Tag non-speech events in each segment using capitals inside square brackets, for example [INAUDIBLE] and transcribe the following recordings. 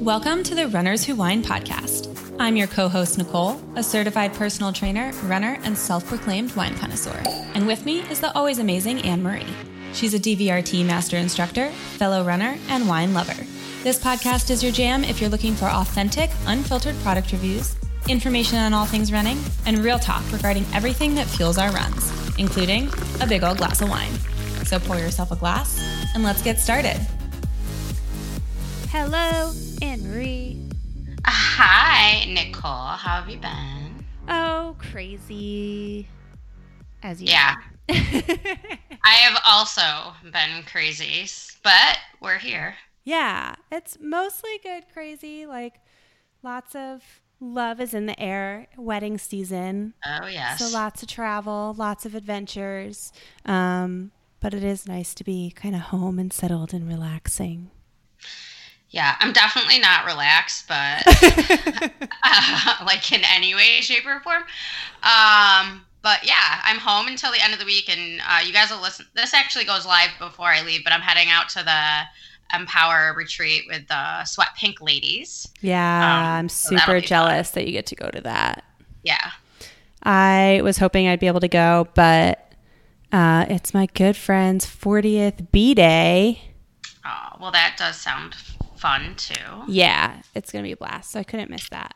Welcome to the Runners Who Wine podcast. I'm your co host, Nicole, a certified personal trainer, runner, and self proclaimed wine connoisseur. And with me is the always amazing Anne Marie. She's a DVRT master instructor, fellow runner, and wine lover. This podcast is your jam if you're looking for authentic, unfiltered product reviews, information on all things running, and real talk regarding everything that fuels our runs, including a big old glass of wine. So pour yourself a glass and let's get started. Hello, Anne Marie. Hi, Nicole. How have you been? Oh, crazy. As you Yeah. [LAUGHS] I have also been crazy, but we're here. yeah, it's mostly good crazy. Like lots of love is in the air, wedding season. Oh, yes. So lots of travel, lots of adventures. Um, but it is nice to be kind of home and settled and relaxing. Yeah, I'm definitely not relaxed, but uh, [LAUGHS] [LAUGHS] like in any way, shape, or form. Um, but yeah, I'm home until the end of the week, and uh, you guys will listen. This actually goes live before I leave, but I'm heading out to the Empower retreat with the Sweat Pink ladies. Yeah, Um, I'm super be jealous that you get to go to that. Yeah. I was hoping I'd be able to go, but uh, it's my good friend's 40th B day. Oh, well, that does sound fun too. Yeah, it's going to be a blast. So I couldn't miss that.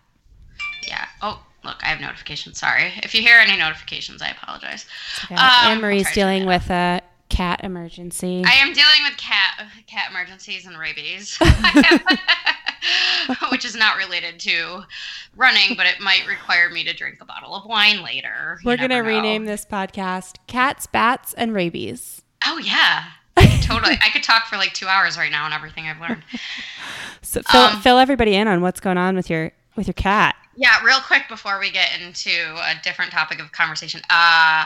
Yeah. Oh, look, I have notifications. Sorry. If you hear any notifications, I apologize. Okay. Um, Anne Marie's dealing with a cat emergency. I am dealing with cat cat emergencies and rabies, [LAUGHS] [LAUGHS] which is not related to running, but it might require me to drink a bottle of wine later. We're going to know. rename this podcast Cats, Bats, and Rabies. Oh yeah, totally. [LAUGHS] I could talk for like two hours right now on everything I've learned. [LAUGHS] So fill, Um, fill everybody in on what's going on with your with your cat. Yeah, real quick before we get into a different topic of conversation. Uh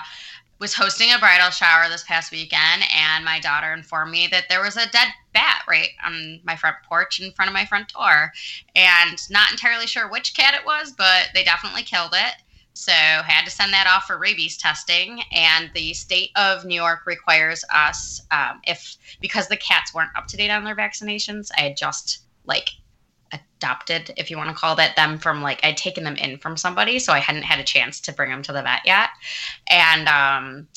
was hosting a bridal shower this past weekend and my daughter informed me that there was a dead bat right on my front porch in front of my front door. And not entirely sure which cat it was, but they definitely killed it. So had to send that off for rabies testing. And the state of New York requires us um, if because the cats weren't up to date on their vaccinations, I had just like adopted, if you want to call that, them from like I'd taken them in from somebody, so I hadn't had a chance to bring them to the vet yet. And um,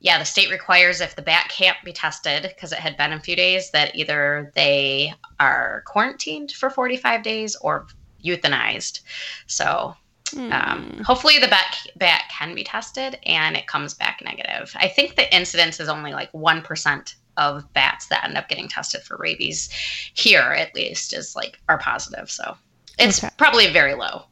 yeah, the state requires if the bat can't be tested because it had been a few days, that either they are quarantined for 45 days or euthanized. So um, hopefully the bat bat can be tested and it comes back negative. I think the incidence is only like one percent of bats that end up getting tested for rabies here, at least, is like are positive. So it's Okay. probably very low.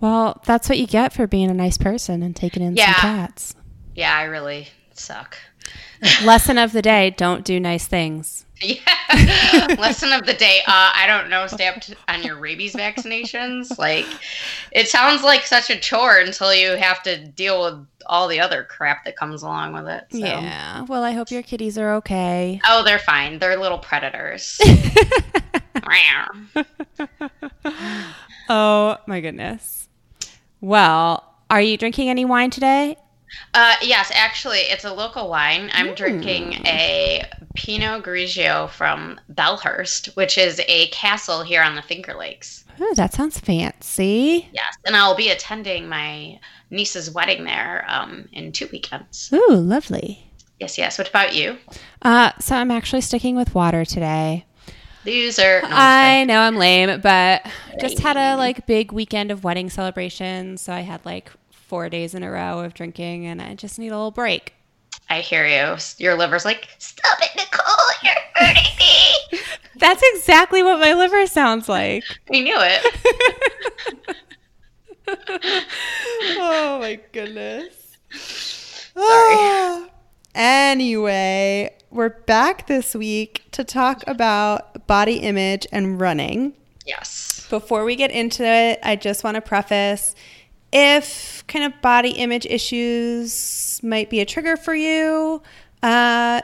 Well, that's what you get for being a nice person and taking in Yeah. some cats. Yeah, I really suck. [LAUGHS] Lesson of the day don't do nice things. [LAUGHS] Yeah. Lesson of the day. Uh, I don't know. Stay up to, on your rabies vaccinations. Like, it sounds like such a chore until you have to deal with all the other crap that comes along with it. So. Yeah. Well, I hope your kitties are okay. Oh, they're fine. They're little predators. [LAUGHS] Oh, my goodness. Well, are you drinking any wine today? uh, yes, actually, it's a local wine. I'm drinking a Pinot Grigio from Belhurst, which is a castle here on the Finger Lakes. Ooh, that sounds fancy. Yes, and I'll be attending my niece's wedding there um, in two weekends. Ooh, lovely. Yes, yes. What about you? Uh, so I'm actually sticking with water today. Loser. No, I know I'm lame, but just had a like big weekend of wedding celebrations. So I had like four days in a row of drinking, and I just need a little break. I hear you. Your liver's like, stop it, Nicole. You're hurting me. [LAUGHS] That's exactly what my liver sounds like. I knew it. [LAUGHS] [LAUGHS] oh my goodness. Sorry. Ah. Anyway, we're back this week to talk about body image and running. Yes. Before we get into it, I just want to preface if kind of body image issues might be a trigger for you, uh,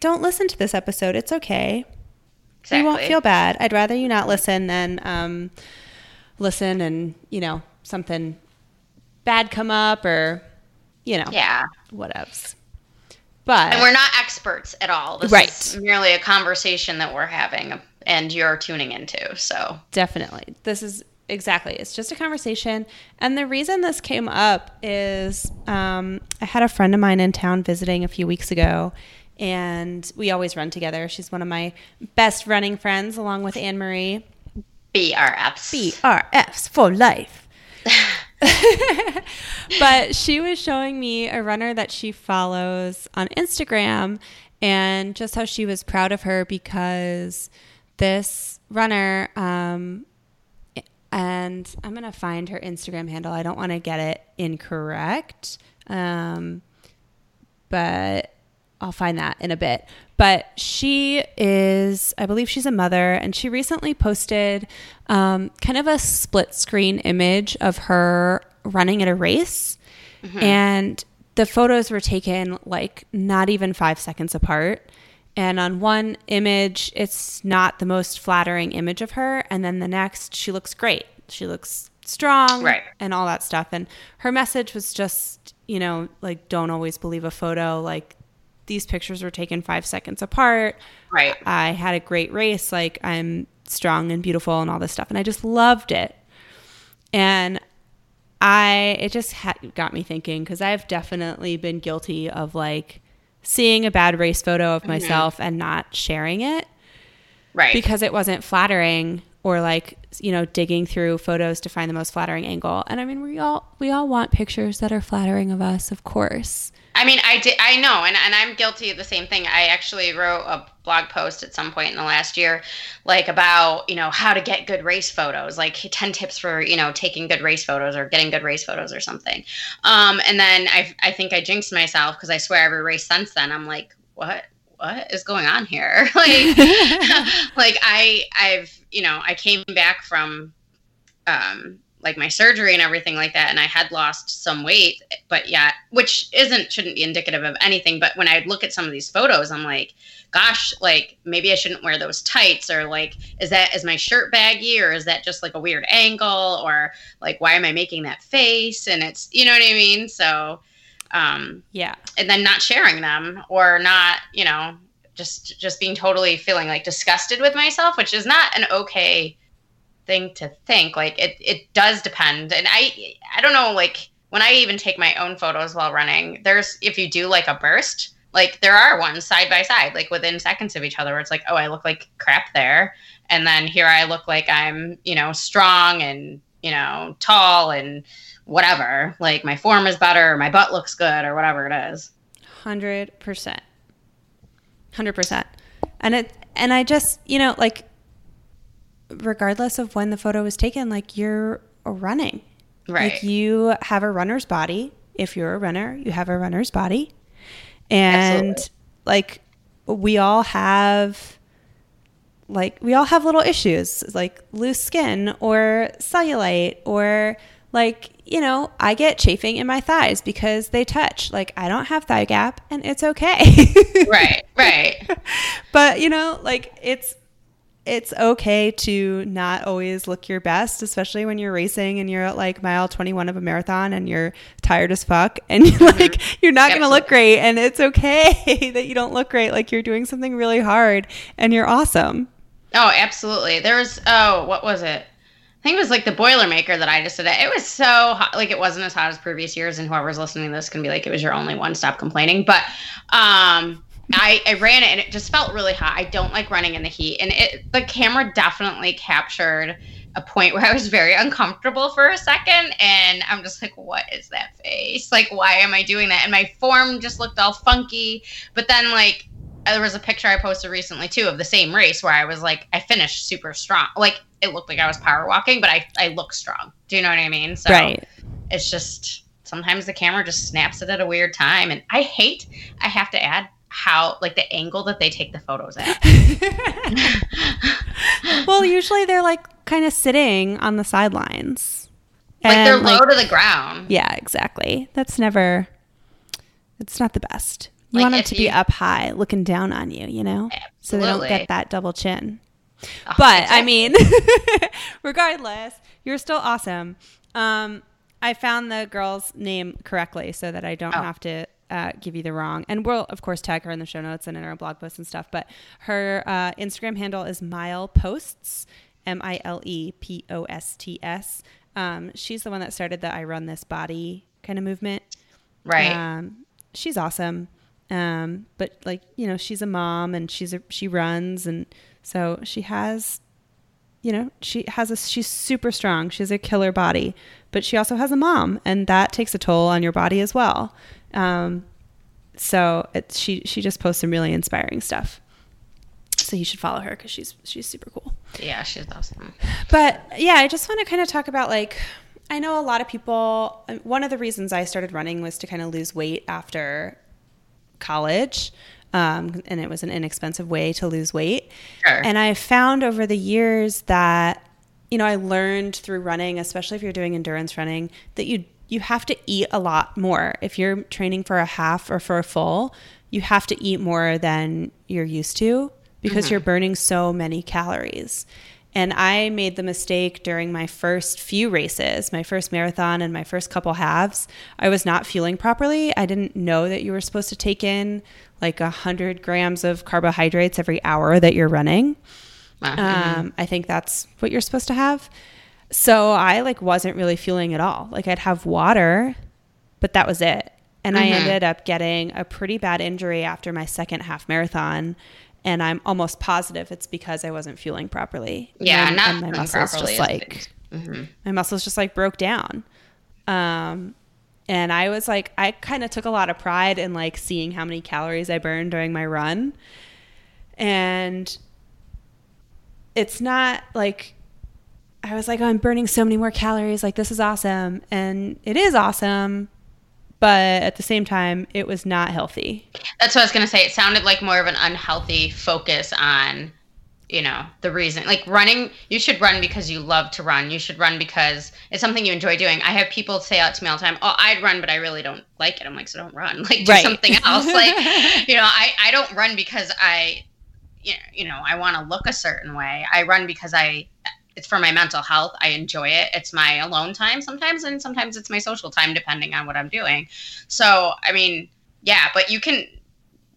don't listen to this episode. It's okay. Exactly. You won't feel bad. I'd rather you not listen than um, listen and, you know, something bad come up or, you know, Yeah. whatevs. But And we're not experts at all. This Right. is merely a conversation that we're having and you're tuning into. So Definitely. This is exactly. It's just a conversation. And the reason this came up is um, I had a friend of mine in town visiting a few weeks ago, and we always run together. She's one of my best running friends, along with Anne Marie. BRFs. BRFs for life. [LAUGHS] but she was showing me a runner that she follows on Instagram and just how she was proud of her because this runner um, and I'm gonna find her Instagram handle. I don't want to get it incorrect, um, but I'll find that in a bit. But she is, I believe she's a mother, and she recently posted um, kind of a split screen image of her running at a race, and the photos were taken like not even five seconds apart. And on one image, it's not the most flattering image of her. And then the next, she looks great. She looks strong Right. and all that stuff. And her message was just, you know, like, don't always believe a photo. Like, these pictures were taken five seconds apart. Right. I had a great race. Like, I'm strong and beautiful and all this stuff. And I just loved it. And I, it just ha- got me thinking because I've definitely been guilty of like seeing a bad race photo of mm-hmm. myself and not sharing it Right. because it wasn't flattering or like you know digging through photos to find the most flattering angle. And i mean we all we all want pictures that are flattering of us of course I mean, I did. I know, and, and I'm guilty of the same thing. I actually wrote a blog post at some point in the last year, like about you know how to get good race photos, like ten tips for you know taking good race photos or getting good race photos or something. Um, and then I I think I jinxed myself because I swear every race since then I'm like, what what is going on here? [LAUGHS] like [LAUGHS] like I I've you know I came back from um like my surgery and everything like that and i had lost some weight but yeah which isn't shouldn't be indicative of anything but when i look at some of these photos i'm like gosh like maybe i shouldn't wear those tights or like is that is my shirt baggy or is that just like a weird angle or like why am i making that face? And it's you know what i mean? So um yeah. and then not sharing them or not you know just just being totally feeling like disgusted with myself which is not an okay thing to think like it it does depend. And i i don't know like when i even take my own photos while running there's if you do like a burst like there are ones side by side like within seconds of each other where it's like oh i look like crap there. And then here i look like i'm you know strong and you know tall and whatever. Like my form is better or my butt looks good or whatever it is. 100% 100% and it and i just you know like regardless of when the photo was taken like you're running right Like you have a runner's body. If you're a runner, you have a runner's body. And Absolutely. like we all have like we all have little issues like loose skin or cellulite or like you know i get chafing in my thighs because they touch like i don't have thigh gap and it's okay right right [LAUGHS] but you know like it's it's okay to not always look your best especially when you're racing and you're at like mile 21 of a marathon and you're tired as fuck [LAUGHS] and you're like you're not going to look great and it's okay [LAUGHS] that you don't look great like you're doing something really hard and you're awesome Oh, absolutely. There was oh, what was it? I think it was like the Boilermaker that I just did. It It was so hot. Like it wasn't as hot as previous years, and whoever's listening to this can be like, it was your only one. Stop complaining. But um, I I ran it and it just felt really hot. I don't like running in the heat, and it the camera definitely captured a point where I was very uncomfortable for a second, and I'm just like, what is that face? Like, why am I doing that? And my form just looked all funky. But then like there was a picture I posted recently too of the same race where I was like, I finished super strong. Like it looked like I was power walking, but I I look strong. Do you know what I mean? So it's just sometimes the camera just snaps it at a weird time, and I hate. I have to add how like the angle that they take the photos at. [LAUGHS] well usually they're like kind of sitting on the sidelines like they're low to the ground. yeah exactly that's never it's not the best you Like, want them if to be up high looking down on you you know so they don't get that double chin Oh, but I mean, [LAUGHS] regardless, you're still awesome. Um, I found the girl's name correctly so that I don't Oh. have to uh, give you the wrong. And we'll of course tag her in the show notes and in our blog posts and stuff. But her uh, Instagram handle is Mile Posts, M I L E P O S T S. Um, she's the one that started the I Run This Body kind of movement. Right. Um, she's awesome. Um, but like you know, she's a mom and she's a, she runs and so she has you know, she has a she's super strong. She has a killer body, but she also has a mom, and that takes a toll on your body as well. Um, so it, she she just posts some really inspiring stuff. So you should follow her because she's she's super cool. Yeah, she's awesome. But yeah, I just want to kind of talk about like I know a lot of people. One of the reasons I started running was to kind of lose weight after college um, and it was an inexpensive way to lose weight. Sure. And I found over the years that you know I learned through running, especially if you're doing endurance running, that you you have to eat a lot more. If you're training for a half or for a full, you have to eat more than you're used to because mm-hmm. you're burning so many calories. And I made the mistake during my first few races, my first marathon and my first couple halves. I was not fueling properly. I didn't know that you were supposed to take in like 100 grams of carbohydrates every hour that you're running. Um, I think that's what you're supposed to have. So I like wasn't really fueling at all. Like I'd have water, but that was it. And mm-hmm. I ended up getting a pretty bad injury after my second half marathon and I'm almost positive it's because I wasn't fueling properly. Yeah, and, not and my muscles just like mm-hmm. my muscles just like broke down. Um, and I was like, I kind of took a lot of pride in like seeing how many calories I burned during my run, and it's not like I was like, oh, I'm burning so many more calories. Like this is awesome, and it is awesome but at the same time, it was not healthy. That's what I was going to say. It sounded like more of an unhealthy focus on, you know, the reason. Like running, you should run because you love to run. You should run because it's something you enjoy doing. I have people say out to me all the time, "Oh, I'd run, but I really don't like it." I'm like, "So don't run. [LAUGHS] Like do right. something else." like, [LAUGHS] you know, I I don't run because I you know, I want to look a certain way. I run because I it's for my mental health. I enjoy it. It's my alone time sometimes, and sometimes it's my social time, depending on what I'm doing. So, I mean, yeah, but you can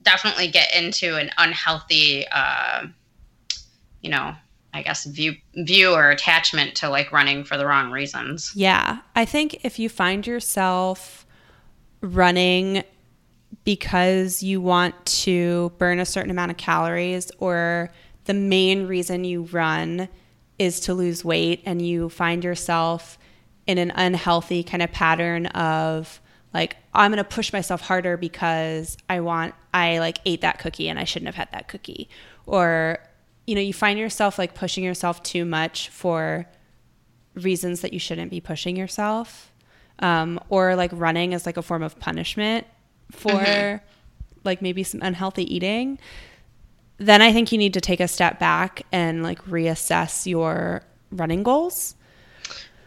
definitely get into an unhealthy, uh, you know, I guess view view or attachment to like running for the wrong reasons. Yeah, I think if you find yourself running because you want to burn a certain amount of calories or the main reason you run is to lose weight and you find yourself in an unhealthy kind of pattern of like I'm going to push myself harder because I want I like ate that cookie and I shouldn't have had that cookie or you know you find yourself like pushing yourself too much for reasons that you shouldn't be pushing yourself um, or like running as like a form of punishment for mm-hmm. like maybe some unhealthy eating then I think you need to take a step back and like reassess your running goals.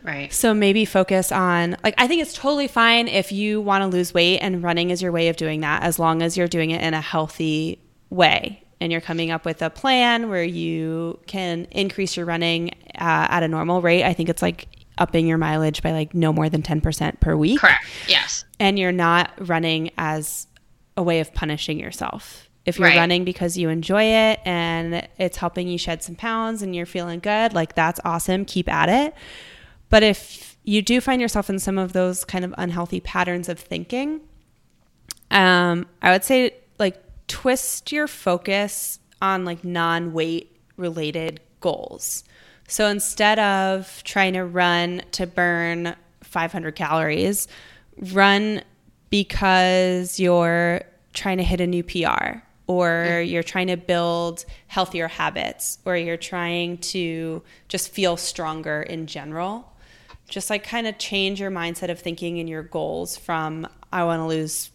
Right. So maybe focus on like I think it's totally fine if you want to lose weight and running is your way of doing that as long as you're doing it in a healthy way and you're coming up with a plan where you can increase your running uh, at a normal rate. I think it's like upping your mileage by like no more than 10% per week. Correct. Yes. And you're not running as a way of punishing yourself. If you're right. running because you enjoy it and it's helping you shed some pounds and you're feeling good, like that's awesome. Keep at it. But if you do find yourself in some of those kind of unhealthy patterns of thinking, um, I would say like twist your focus on like non weight related goals. So instead of trying to run to burn 500 calories, run because you're trying to hit a new PR or you're trying to build healthier habits or you're trying to just feel stronger in general just like kind of change your mindset of thinking and your goals from i want to lose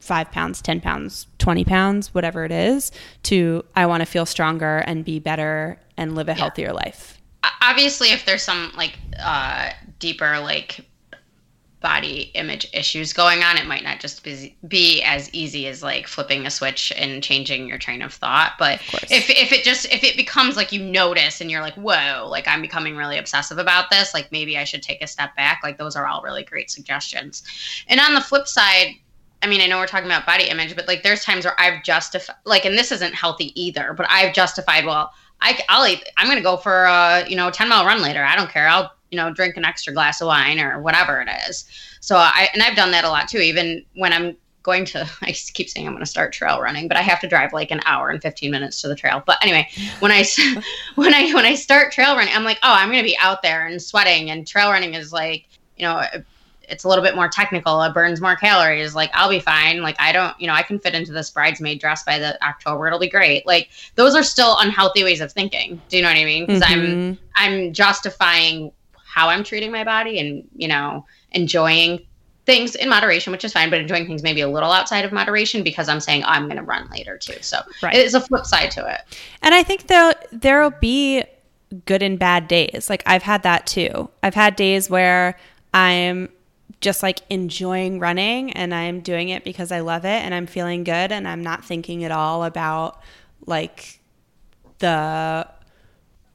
five pounds 10 pounds 20 pounds whatever it is to i want to feel stronger and be better and live a yeah. healthier life obviously if there's some like uh deeper like body image issues going on, it might not just be, be as easy as like flipping a switch and changing your train of thought. But of if, if it just, if it becomes like you notice and you're like, whoa, like I'm becoming really obsessive about this, like maybe I should take a step back. Like those are all really great suggestions. And on the flip side, I mean, I know we're talking about body image, but like there's times where I've justified, like, and this isn't healthy either, but I've justified, well, I, I'll eat, I'm going to go for a, you know, 10 mile run later. I don't care. I'll, you know, drink an extra glass of wine or whatever it is. So I, and I've done that a lot too, even when I'm going to, [LAUGHS] I keep saying I'm going to start trail running, but I have to drive like an hour and 15 minutes to the trail. But anyway, when I, [LAUGHS] when I, when I start trail running, I'm like, oh, I'm going to be out there and sweating and trail running is like, you know, it's a little bit more technical. It burns more calories. Like I'll be fine. Like I don't, you know, I can fit into this bridesmaid dress by the October. It'll be great. Like those are still unhealthy ways of thinking. Do you know what I mean? Because mm-hmm. I'm I'm justifying how I'm treating my body and you know enjoying things in moderation, which is fine, but enjoying things maybe a little outside of moderation because I'm saying oh, I'm going to run later too. So right. it's a flip side to it. And I think there there'll be good and bad days. Like I've had that too. I've had days where I'm just like enjoying running and I'm doing it because I love it and I'm feeling good and I'm not thinking at all about like the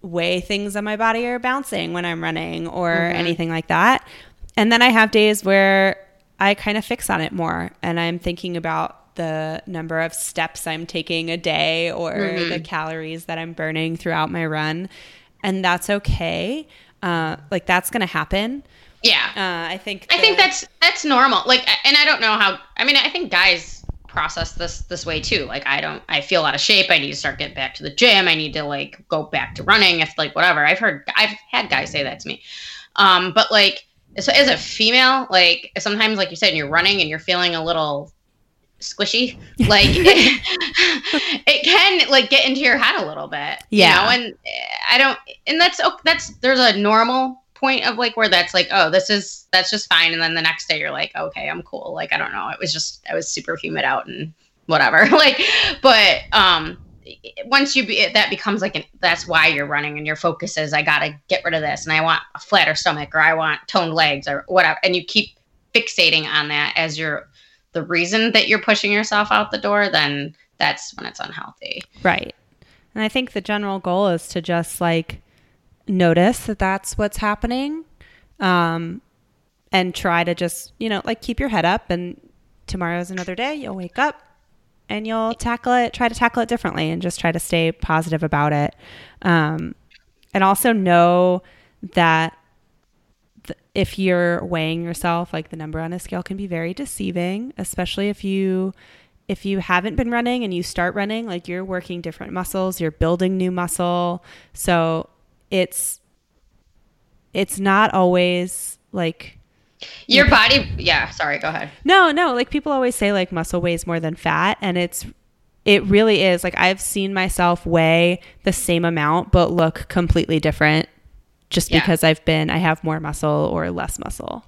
way things on my body are bouncing when I'm running or mm-hmm. anything like that. And then I have days where I kind of fix on it more and I'm thinking about the number of steps I'm taking a day or mm-hmm. the calories that I'm burning throughout my run. And that's okay. Uh, like that's going to happen. Yeah. Uh, I think the- I think that's that's normal. Like and I don't know how I mean I think guys process this this way too. Like I don't I feel out of shape. I need to start getting back to the gym. I need to like go back to running if like whatever. I've heard I've had guys say that to me. Um but like so as a female, like sometimes like you said and you're running and you're feeling a little squishy [LAUGHS] like it, [LAUGHS] it, can like get into your head a little bit yeah you know? and i don't and that's that's there's a normal point of like where that's like, oh, this is that's just fine, and then the next day you're like, okay, I'm cool. Like I don't know, it was just I was super humid out and whatever. [LAUGHS] like, but um, once you be that becomes like an, that's why you're running and your focus is I gotta get rid of this and I want a flatter stomach or I want toned legs or whatever, and you keep fixating on that as your the reason that you're pushing yourself out the door, then that's when it's unhealthy. Right. And I think the general goal is to just like notice that that's what's happening um, and try to just, you know, like keep your head up. And tomorrow's another day. You'll wake up and you'll tackle it, try to tackle it differently and just try to stay positive about it. Um, and also know that th- if you're weighing yourself, like the number on a scale can be very deceiving, especially if you if you haven't been running and you start running, like you're working different muscles, you're building new muscle. So it's it's not always like your body yeah sorry go ahead no no like people always say like muscle weighs more than fat and it's it really is like i've seen myself weigh the same amount but look completely different just yeah. because i've been i have more muscle or less muscle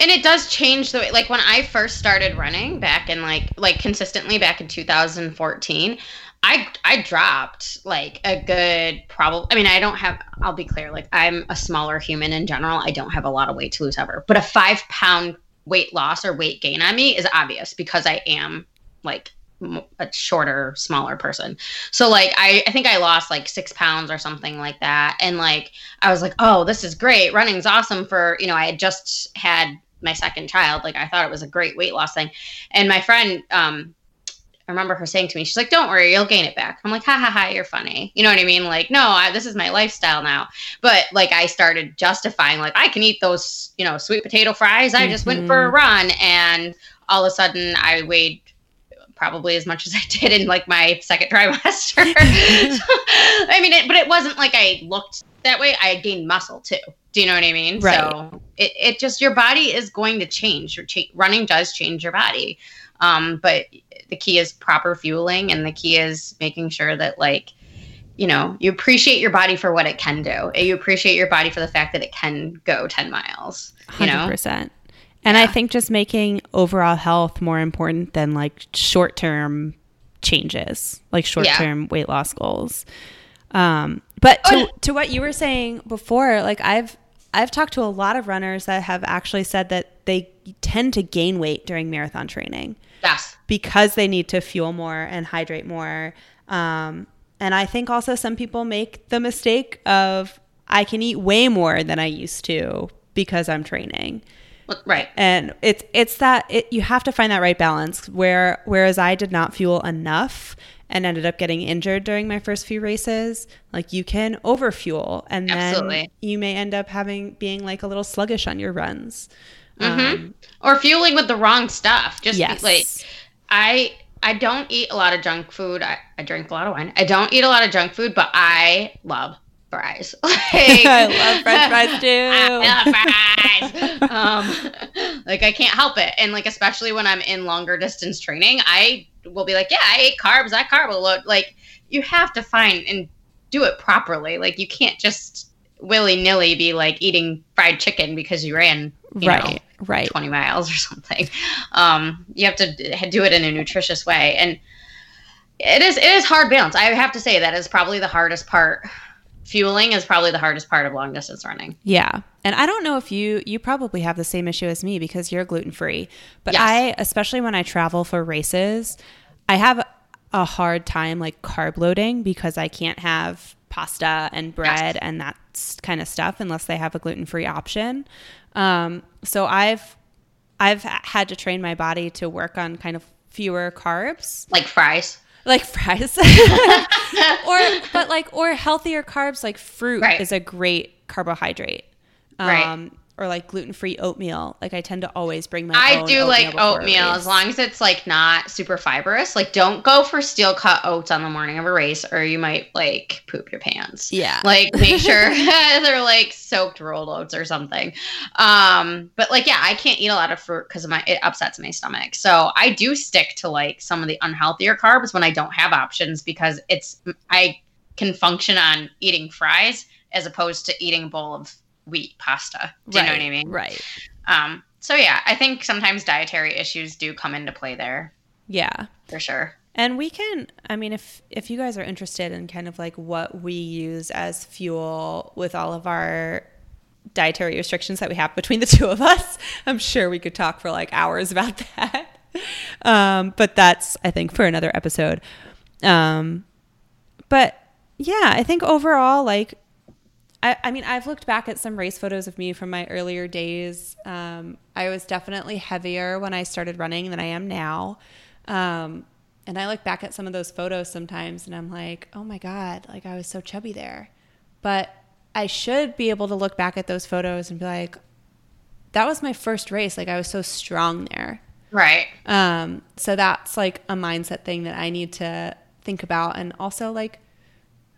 and it does change the way like when i first started running back in like like consistently back in 2014 I I dropped like a good probably I mean I don't have I'll be clear like I'm a smaller human in general. I don't have a lot of weight to lose ever. But a 5 pound weight loss or weight gain on me is obvious because I am like a shorter smaller person. So like I, I think i lost like six pounds or something like that. And like i was like oh this is great. Running's awesome for you know i had just had my second child like i thought it was a great weight loss thing and my friend um I remember her saying to me, she's like, "Don't worry, you'll gain it back." I'm like, "Ha ha ha, you're funny." You know what I mean? Like, no, I, this is my lifestyle now. But like, I started justifying, like, I can eat those, you know, sweet potato fries. I just mm-hmm. went for a mm-hmm. run, and all of a sudden, I weighed probably as much as I [LAUGHS] did in like my second [LAUGHS] trimester. so, [LAUGHS] I mean, it, but it wasn't like I looked that way. I gained muscle too. Do you know what I mean? Right. So it, it just your body is going to change. Your cha- running does change your body. Um, but the key is proper fueling and the key is making sure that like you know you appreciate your body for what it can do you appreciate your body for the fact that it can go 10 miles you 100% know? and yeah. i think just making overall health more important than like short-term changes like short-term yeah. weight loss goals um, but to, oh, to what you were saying before like i've i've talked to a lot of runners that have actually said that they tend to gain weight during marathon training Yes. Because they need to fuel more and hydrate more. Um, and I think also some people make the mistake of I can eat way more than I used to because I'm training. Right. and it's it's that it, you have to find that right balance where whereas i did not fuel enough and ended up getting injured during my first few races like you can overfuel and then Absolutely. you may end up having being like a little sluggish on your runs Mm-hmm. um, or fueling with the wrong stuff. Just yes like I I don't eat a lot of junk food. I, I drink a lot of wine. I don't eat a lot of junk food, but I love fries. [LAUGHS] [LAUGHS] like, I love french fries [LAUGHS] too I love fries. um, like I can't help it, and like especially when I'm in longer distance training, I will be like, yeah, I ate carbs. I carb lot. Like you have to find and do it properly. Like you can't just willy nilly be like eating fried chicken because you ran you know, right right 20 miles or something. Um, you have to do it in a nutritious way. And it is, it is hard balance. I have to say that is probably the hardest part. Fueling is probably the hardest part of long distance running. Yeah. And I don't know if you you probably have the same issue as me because you're gluten free. But Yes. I especially when I travel for races, I have a hard time like carb loading because I can't have pasta and bread and that kind of stuff unless they have a gluten free option. Um, so I've I've had to train my body to work on kind of fewer carbs Like fries. Like [LAUGHS] fries [LAUGHS] or but like or healthier carbs like fruit Right. is a great carbohydrate um Right. Or like gluten-free oatmeal like i tend to always bring my I do like oatmeal as long as it's like not super fibrous. Like don't go for steel cut oats on the morning of a race or you might like poop your pants. yeah like make [LAUGHS] sure [LAUGHS] they're like soaked rolled oats or something um but like yeah i can't eat a lot of fruit because my it upsets my stomach so i do stick to like some of the unhealthier carbs when i don't have options because it's i can function on eating fries as opposed to eating a bowl of wheat pasta. Do you know what i mean? right. Um so yeah i think sometimes dietary issues do come into play there. Yeah. For sure. And we can i mean if if you guys are interested in kind of like what we use as fuel with all of our dietary restrictions that we have between the two of us i'm sure we could talk for like hours about [LAUGHS] that. Um, but that's i think for another episode. Um, but yeah i think overall like I, I mean i've looked back at some race photos of me from my earlier days. Um, i was definitely heavier when i started running than i am now. Um, and i look back at some of those photos sometimes and i'm like oh my god like i was so chubby there. But i should be able to look back at those photos and be like that was my first race. Like i was so strong there. Right. Um, so that's like a mindset thing that I need to think about and also like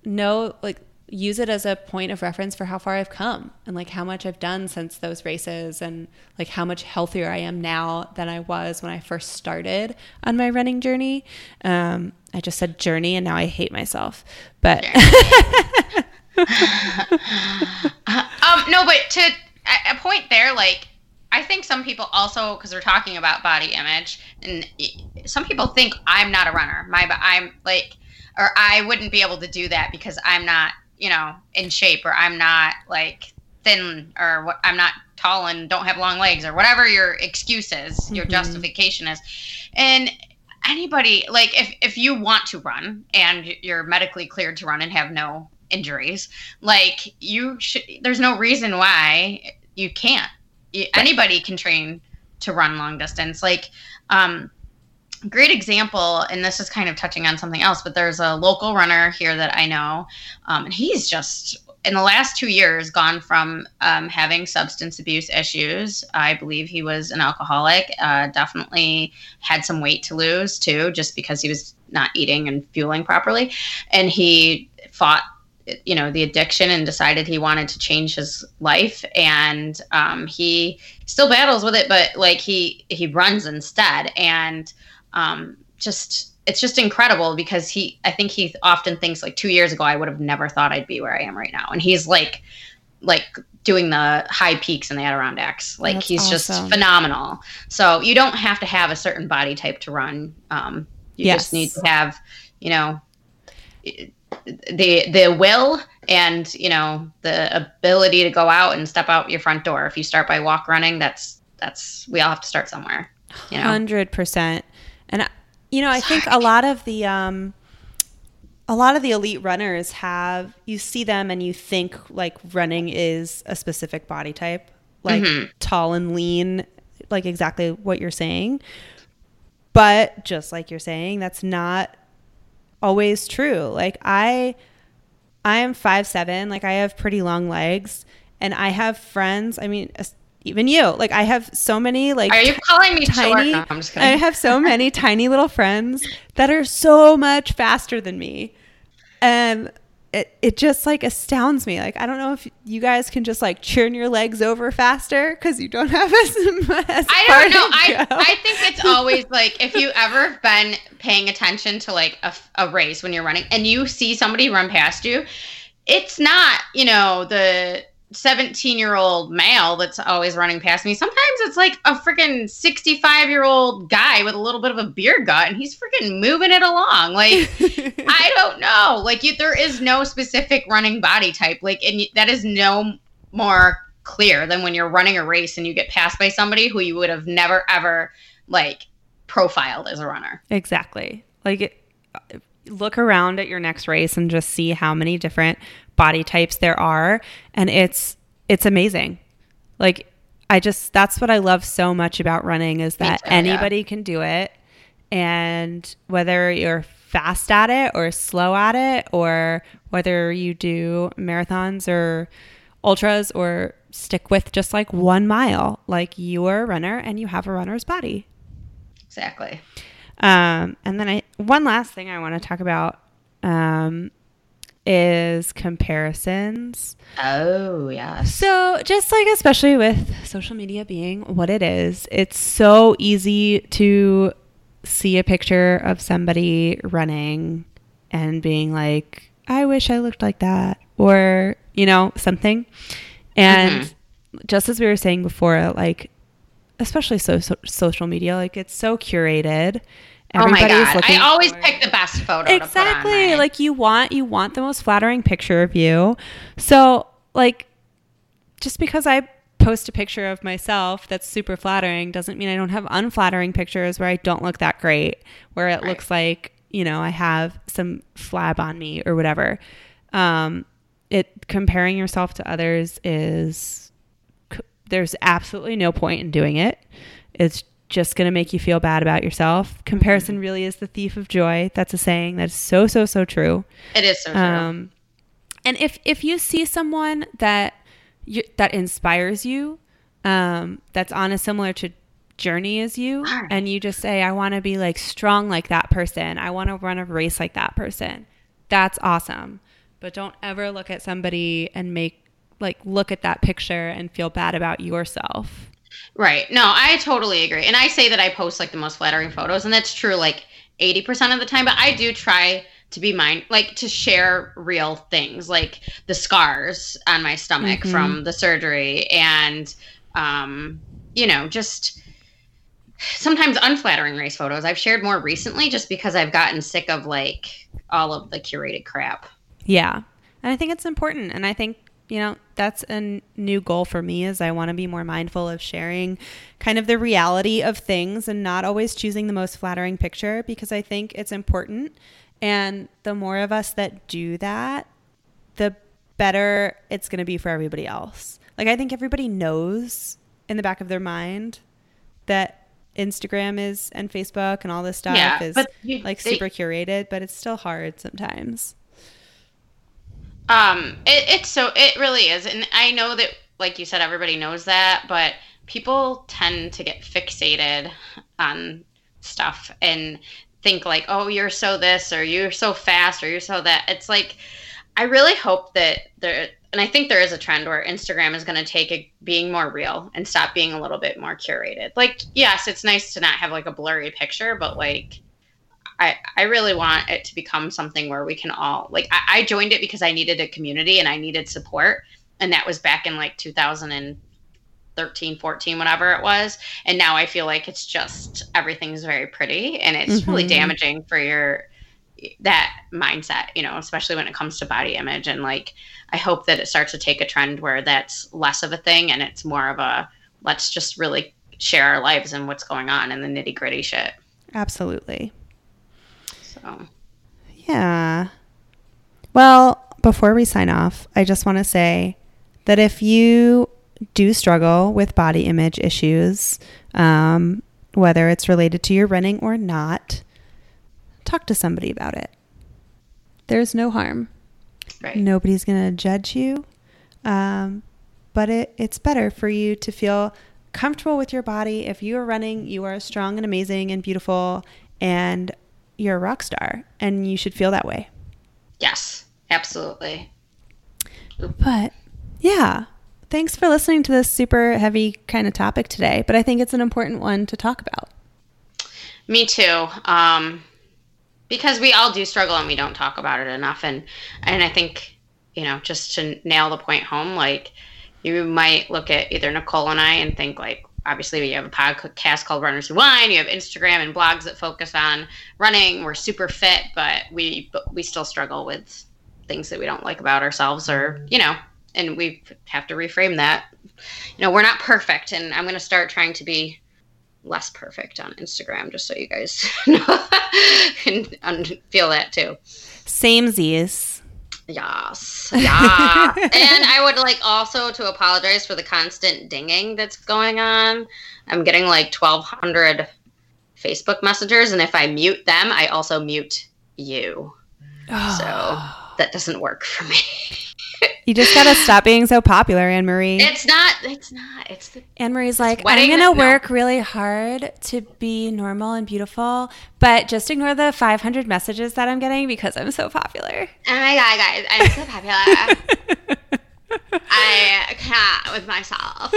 know like use it as a point of reference for how far I've come and like how much I've done since those races and like how much healthier I am now than I was when I first started on my running journey. Um, I just said journey and now I hate myself. But [LAUGHS] [LAUGHS] um no but to a point there like i think some people also because we're talking about body image and some people think i'm not a runner my i'm like or i wouldn't be able to do that because i'm not you know in shape or i'm not like thin or what i'm not tall and don't have long legs or whatever your excuse is your Mhm. justification is. And anybody like if if you want to run and you're medically cleared to run and have no injuries like you should there's no reason why you can't. You- anybody can train to run long distance. Like um great example and this is kind of touching on something else but there's a local runner here that i know um, and he's just in the last two years gone from um, having substance abuse issues. I believe he was an alcoholic uh, definitely had some weight to lose too just because he was not eating and fueling properly. And he fought you know the addiction and decided he wanted to change his life and um, he still battles with it but like he he runs instead. And um, just it's just incredible because he i think he often thinks like two years ago i would have never thought i'd be where i am right now. And he's like like doing the high peaks in the adirondacks like That's he's awesome. just phenomenal. So you don't have to have a certain body type to run. Um, you Yes. just need to have you know the the will and you know the ability to go out and step out your front door. If you start by walk running that's that's we all have to start somewhere you know? Hundred percent, and I- you know, I think a lot of the um, a lot of the elite runners have you see them and you think like running is a specific body type, like Mhm. tall and lean, like exactly what you're saying. But just like you're saying, that's not always true. Like I I am five seven. Like I have pretty long legs, and I have friends. I mean, even you. Like I have so many like Are you calling me tiny. No, I'm just I have so many [LAUGHS] tiny little friends that are so much faster than me, and it it just like astounds me. Like I don't know if you guys can just like churn your legs over faster because you don't have [LAUGHS] as, as I don't know. I, go. I think it's always like if you ever been paying attention to like a, a race when you're running and you see somebody run past you, it's not, you know, the 17 year old male that's always running past me. Sometimes it's like a freaking 65 year old guy with a little bit of a beer gut and he's freaking moving it along. Like, [LAUGHS] I don't know. Like, you, there is no specific running body type. Like, and that is no more clear than when you're running a race and you get passed by somebody who you would have never ever like profiled as a runner. Exactly. Like, it, look around at your next race and just see how many different body types there are, and it's it's amazing. Like, I just that's what I love so much about running is that too, yeah. anybody can do it, and whether you're fast at it or slow at it, or whether you do marathons or ultras or stick with just like one mile, like you are a runner and you have a runner's body. Exactly. Um, and then I one last thing I want to talk about um, is comparisons. Oh, yes. So just like especially with social media being what it is, it's so easy to see a picture of somebody running and being like, I wish I looked like that or, you know, something. And mm-hmm. just as we were saying before, like especially so, so social media, like it's so curated. Oh my god! I always pick the best photo. exactly To put on my- like you want you want the most flattering picture of you so like just because i post a picture of myself that's super flattering doesn't mean i don't have unflattering pictures where i don't look that great where it Right. looks like you know i have some flab on me or whatever um it comparing yourself to others is there's absolutely no point in doing it it's just going to make you feel bad about yourself. Comparison really is the thief of joy. That's a saying that's so so so true. it is so true. Um, and if if you see someone that you, that inspires you, um, that's on a similar to journey as you, Right. and you just say, "I want to be like strong like that person. I want to run a race like that person." That's awesome. But don't ever look at somebody and make like look at that picture and feel bad about yourself. Right. No, I totally agree. And I say that I post like the most flattering photos, and that's true like 80% of the time, but I do try to be mine like to share real things like the scars on my stomach Mhm. from the surgery and um you know just sometimes unflattering race photos i've shared more recently just because i've gotten sick of like all of the curated crap Yeah. And I think it's important. And I think, you know, that's a n- new goal for me is I want to be more mindful of sharing kind of the reality of things and not always choosing the most flattering picture because I think it's important. And the more of us that do that, the better it's going to be for everybody else. Like I think everybody knows in the back of their mind that Instagram is and Facebook and all this stuff Yeah, is you- like they- super curated, but it's still hard sometimes. Um, it, it's so it really is, and I know that, like you said, everybody knows that, but people tend to get fixated on stuff and think like, oh, you're so this, or you're so fast, or you're so that. It's like, I really hope that there, and I think there is a trend where Instagram is going to take it being more real and stop being a little bit more curated. Like, yes, it's nice to not have like a blurry picture, but like. I, I really want it to become something where we can all like I, I joined it because I needed a community and I needed support and that was back in like 2013 14 whatever it was and now I feel like it's just everything's very pretty and it's really Mhm. damaging for your that mindset you know especially when it comes to body image and like I hope that it starts to take a trend where that's less of a thing and it's more of a let's just really share our lives and what's going on and the nitty gritty shit Absolutely. So Yeah. Well, before we sign off, I just want to say that if you do struggle with body image issues, um, whether it's related to your running or not, talk to somebody about it. There's no harm. Right. Nobody's going to judge you. Um, but it, it's better for you to feel comfortable with your body. If you are running, you are strong and amazing and beautiful, and you're a rock star, and you should feel that way. Yes, absolutely. But yeah, thanks for listening to this super heavy kind of topic today. But I think it's an important one to talk about. Me too. Um, because we all do struggle and we don't talk about it enough. And and I think you know just to nail the point home, like you might look at either Nicole and I and think like obviously we have a podcast called Runners Who Wine. You have Instagram and blogs that focus on running. We're super fit, but we we still struggle with things that we don't like about ourselves, or you know, and we have to reframe that. You know, we're not perfect, and I'm going to start trying to be less perfect on Instagram, just so you guys [LAUGHS] know and feel that too. Same Z's. Yes. Yeah. [LAUGHS] and I would like also to apologize for the constant dinging that's going on. I'm getting like 1,200 Facebook messengers, and if I mute them, I also mute you. Oh. [SIGHS] So that doesn't work for me. [LAUGHS] you just gotta stop being so popular, Anne Marie. It's not. It's not. It's the. Anne Marie's like, I'm gonna work really hard to be normal and beautiful, but just ignore the 500 messages that I'm getting because I'm so popular. Oh my god, guys, I'm so popular. [LAUGHS] I can't with myself.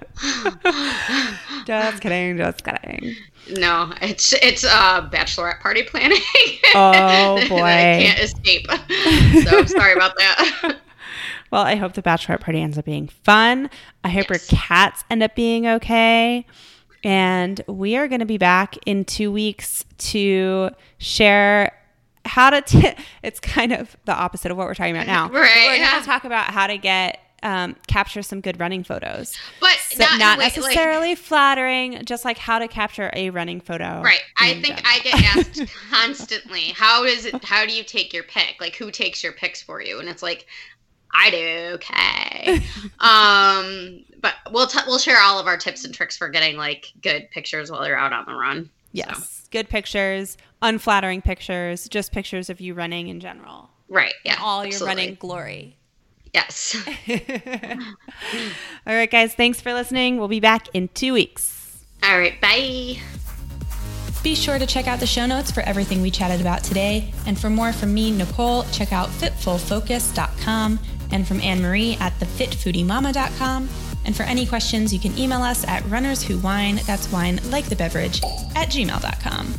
[LAUGHS] [LAUGHS] just kidding. Just kidding. No, it's it's uh bachelorette party planning. [LAUGHS] Oh [LAUGHS] boy, I can't escape. so sorry about that. Well, I hope the bachelorette party ends up being fun. I hope yes. your cats end up being okay. And we are going to be back in two weeks to share how to. T- it's kind of the opposite of what we're talking about now. Right. We're going to talk about how to get um, capture some good running photos. But so not, not necessarily like, flattering, just like how to capture a running photo. Right. I think general. I get asked [LAUGHS] constantly, how is it how do you take your pic? Like who takes your pics for you? And it's like I do. Okay. [LAUGHS] um but we'll t- we'll share all of our tips and tricks for getting like good pictures while you're out on the run. Yes. So. Good pictures, unflattering pictures, just pictures of you running in general. Right. Yeah. all absolutely. your running glory. Yes. [LAUGHS] All right, guys. Thanks for listening. We'll be back in two weeks. All right. Bye. Be sure to check out the show notes for everything we chatted about today. And for more from me, Nicole, check out fitfulfocus.com and from Anne Marie at thefitfoodiemama.com. And for any questions, you can email us at runnerswhowine, that's wine like the beverage, at gmail.com.